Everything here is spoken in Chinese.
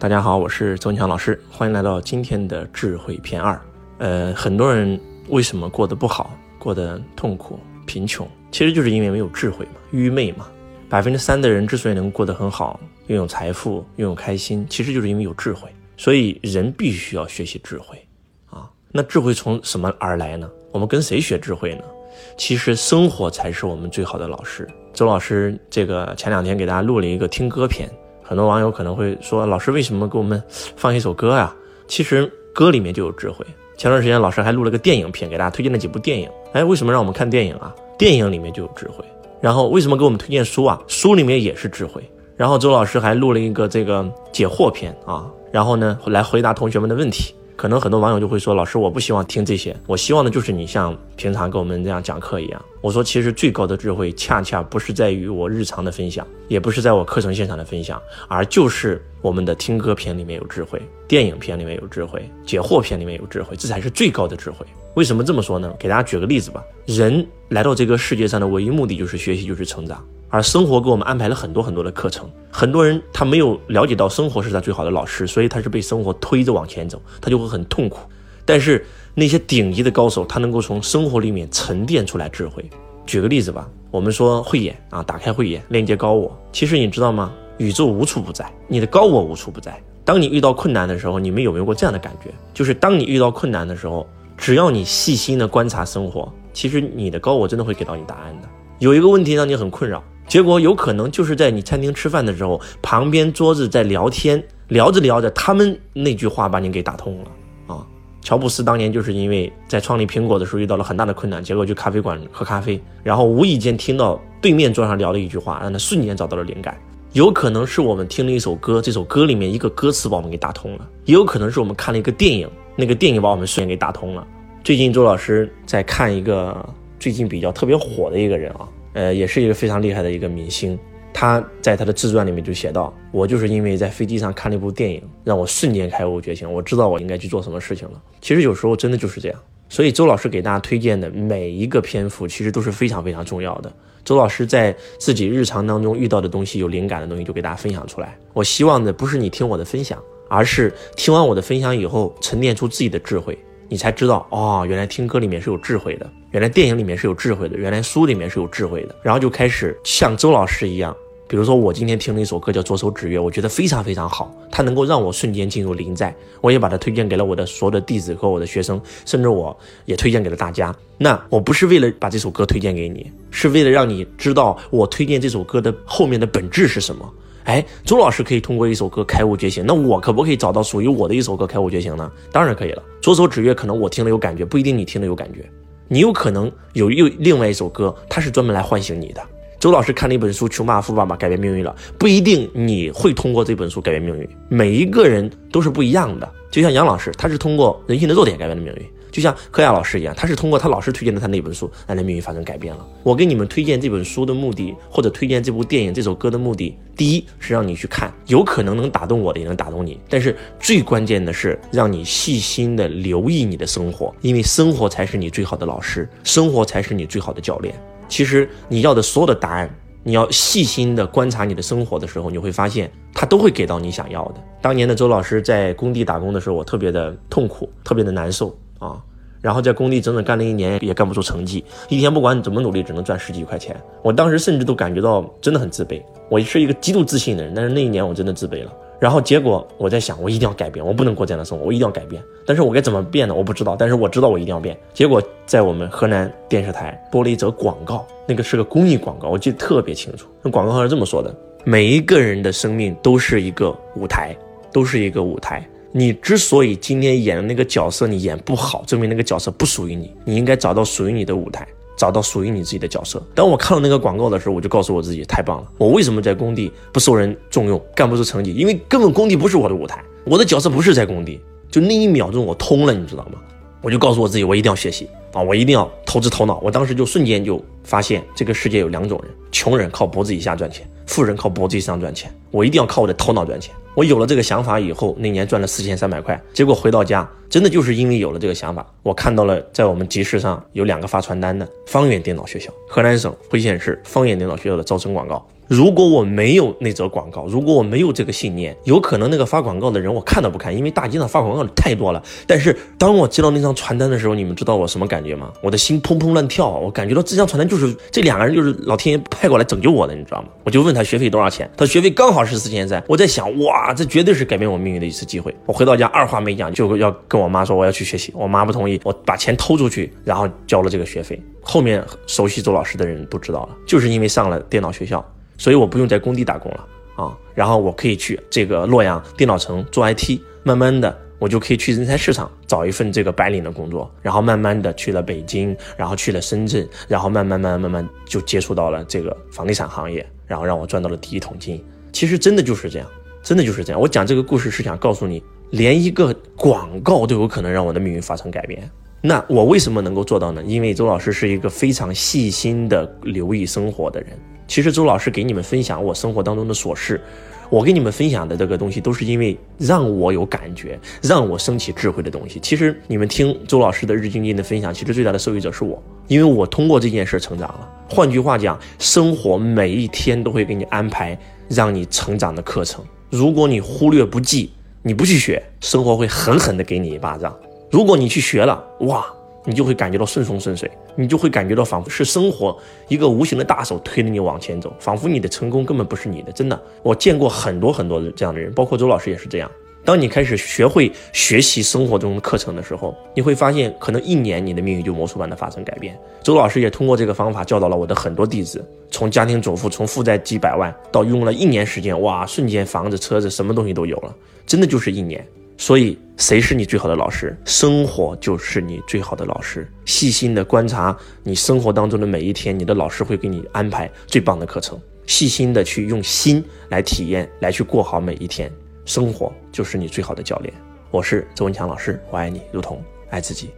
大家好，我是周强老师，欢迎来到今天的智慧篇二。呃，很多人为什么过得不好，过得痛苦、贫穷，其实就是因为没有智慧嘛，愚昧嘛。百分之三的人之所以能过得很好，拥有财富，拥有开心，其实就是因为有智慧。所以人必须要学习智慧啊。那智慧从什么而来呢？我们跟谁学智慧呢？其实生活才是我们最好的老师。周老师这个前两天给大家录了一个听歌篇。很多网友可能会说：“老师为什么给我们放一首歌呀？”其实歌里面就有智慧。前段时间老师还录了个电影片，给大家推荐了几部电影。哎，为什么让我们看电影啊？电影里面就有智慧。然后为什么给我们推荐书啊？书里面也是智慧。然后周老师还录了一个这个解惑片啊，然后呢来回答同学们的问题。可能很多网友就会说：“老师，我不希望听这些，我希望的就是你像平常跟我们这样讲课一样。”我说：“其实最高的智慧，恰恰不是在于我日常的分享，也不是在我课程现场的分享，而就是我们的听歌篇里面有智慧，电影片里面有智慧，解惑篇里面有智慧，这才是最高的智慧。为什么这么说呢？给大家举个例子吧。人来到这个世界上的唯一目的就是学习，就是成长。”而生活给我们安排了很多很多的课程，很多人他没有了解到生活是他最好的老师，所以他是被生活推着往前走，他就会很痛苦。但是那些顶级的高手，他能够从生活里面沉淀出来智慧。举个例子吧，我们说慧眼啊，打开慧眼，链接高我。其实你知道吗？宇宙无处不在，你的高我无处不在。当你遇到困难的时候，你们有没有过这样的感觉？就是当你遇到困难的时候，只要你细心的观察生活，其实你的高我真的会给到你答案的。有一个问题让你很困扰。结果有可能就是在你餐厅吃饭的时候，旁边桌子在聊天，聊着聊着，他们那句话把你给打通了啊！乔布斯当年就是因为在创立苹果的时候遇到了很大的困难，结果去咖啡馆喝咖啡，然后无意间听到对面桌上聊的一句话，让他瞬间找到了灵感。有可能是我们听了一首歌，这首歌里面一个歌词把我们给打通了；也有可能是我们看了一个电影，那个电影把我们瞬间给打通了。最近周老师在看一个最近比较特别火的一个人啊。呃，也是一个非常厉害的一个明星，他在他的自传里面就写到：“我就是因为在飞机上看了一部电影，让我瞬间开悟觉醒，我知道我应该去做什么事情了。”其实有时候真的就是这样。所以周老师给大家推荐的每一个篇幅，其实都是非常非常重要的。周老师在自己日常当中遇到的东西，有灵感的东西，就给大家分享出来。我希望的不是你听我的分享，而是听完我的分享以后，沉淀出自己的智慧。你才知道哦，原来听歌里面是有智慧的，原来电影里面是有智慧的，原来书里面是有智慧的。然后就开始像周老师一样，比如说我今天听了一首歌叫《左手指月》，我觉得非常非常好，它能够让我瞬间进入临在。我也把它推荐给了我的所有的弟子和我的学生，甚至我也推荐给了大家。那我不是为了把这首歌推荐给你，是为了让你知道我推荐这首歌的后面的本质是什么。哎，周老师可以通过一首歌开悟觉醒，那我可不可以找到属于我的一首歌开悟觉醒呢？当然可以了。左手指月，可能我听了有感觉，不一定你听了有感觉。你有可能有又另外一首歌，它是专门来唤醒你的。周老师看了一本书《穷爸爸富爸爸改变命运》了，不一定你会通过这本书改变命运。每一个人都是不一样的，就像杨老师，他是通过人性的弱点改变了命运。就像柯亚老师一样，他是通过他老师推荐的他那本书，让他命运发生改变了。我给你们推荐这本书的目的，或者推荐这部电影、这首歌的目的，第一是让你去看，有可能能打动我的，也能打动你。但是最关键的是让你细心的留意你的生活，因为生活才是你最好的老师，生活才是你最好的教练。其实你要的所有的答案，你要细心的观察你的生活的时候，你会发现他都会给到你想要的。当年的周老师在工地打工的时候，我特别的痛苦，特别的难受。啊，然后在工地整整干了一年，也干不出成绩，一天不管怎么努力，只能赚十几块钱。我当时甚至都感觉到真的很自卑。我是一个极度自信的人，但是那一年我真的自卑了。然后结果我在想，我一定要改变，我不能过这样的生活，我一定要改变。但是我该怎么变呢？我不知道，但是我知道我一定要变。结果在我们河南电视台播了一则广告，那个是个公益广告，我记得特别清楚。那广告上是这么说的：每一个人的生命都是一个舞台，都是一个舞台。你之所以今天演的那个角色你演不好，证明那个角色不属于你。你应该找到属于你的舞台，找到属于你自己的角色。当我看到那个广告的时候，我就告诉我自己，太棒了！我为什么在工地不受人重用，干不出成绩？因为根本工地不是我的舞台，我的角色不是在工地。就那一秒钟，我通了，你知道吗？我就告诉我自己，我一定要学习啊！我一定要投资头脑。我当时就瞬间就发现，这个世界有两种人：穷人靠脖子以下赚钱，富人靠脖子以上赚钱。我一定要靠我的头脑赚钱。我有了这个想法以后，那年赚了四千三百块。结果回到家，真的就是因为有了这个想法，我看到了在我们集市上有两个发传单的方圆电脑学校，河南省辉县市方圆电脑学校的招生广告。如果我没有那则广告，如果我没有这个信念，有可能那个发广告的人我看都不看，因为大街上发广告的太多了。但是当我接到那张传单的时候，你们知道我什么感觉吗？我的心砰砰乱跳，我感觉到这张传单就是这两个人就是老天爷派过来拯救我的，你知道吗？我就问他学费多少钱，他学费刚好是四千三。我在想，哇，这绝对是改变我命运的一次机会。我回到家二话没讲就要跟我妈说我要去学习，我妈不同意，我把钱偷出去，然后交了这个学费。后面熟悉周老师的人都知道了，就是因为上了电脑学校。所以我不用在工地打工了啊，然后我可以去这个洛阳电脑城做 IT，慢慢的我就可以去人才市场找一份这个白领的工作，然后慢慢的去了北京，然后去了深圳，然后慢慢慢慢慢就接触到了这个房地产行业，然后让我赚到了第一桶金。其实真的就是这样，真的就是这样。我讲这个故事是想告诉你，连一个广告都有可能让我的命运发生改变。那我为什么能够做到呢？因为周老师是一个非常细心的留意生活的人。其实周老师给你们分享我生活当中的琐事，我给你们分享的这个东西都是因为让我有感觉，让我升起智慧的东西。其实你们听周老师的日精进的分享，其实最大的受益者是我，因为我通过这件事成长了。换句话讲，生活每一天都会给你安排让你成长的课程。如果你忽略不计，你不去学，生活会狠狠的给你一巴掌；如果你去学了，哇！你就会感觉到顺风顺水，你就会感觉到仿佛是生活一个无形的大手推着你往前走，仿佛你的成功根本不是你的。真的，我见过很多很多的这样的人，包括周老师也是这样。当你开始学会学习生活中的课程的时候，你会发现，可能一年你的命运就魔术般的发生改变。周老师也通过这个方法教导了我的很多弟子，从家庭主妇，从负债几百万，到用了一年时间，哇，瞬间房子、车子，什么东西都有了，真的就是一年。所以，谁是你最好的老师？生活就是你最好的老师。细心的观察你生活当中的每一天，你的老师会给你安排最棒的课程。细心的去用心来体验，来去过好每一天。生活就是你最好的教练。我是周文强老师，我爱你，如同爱自己。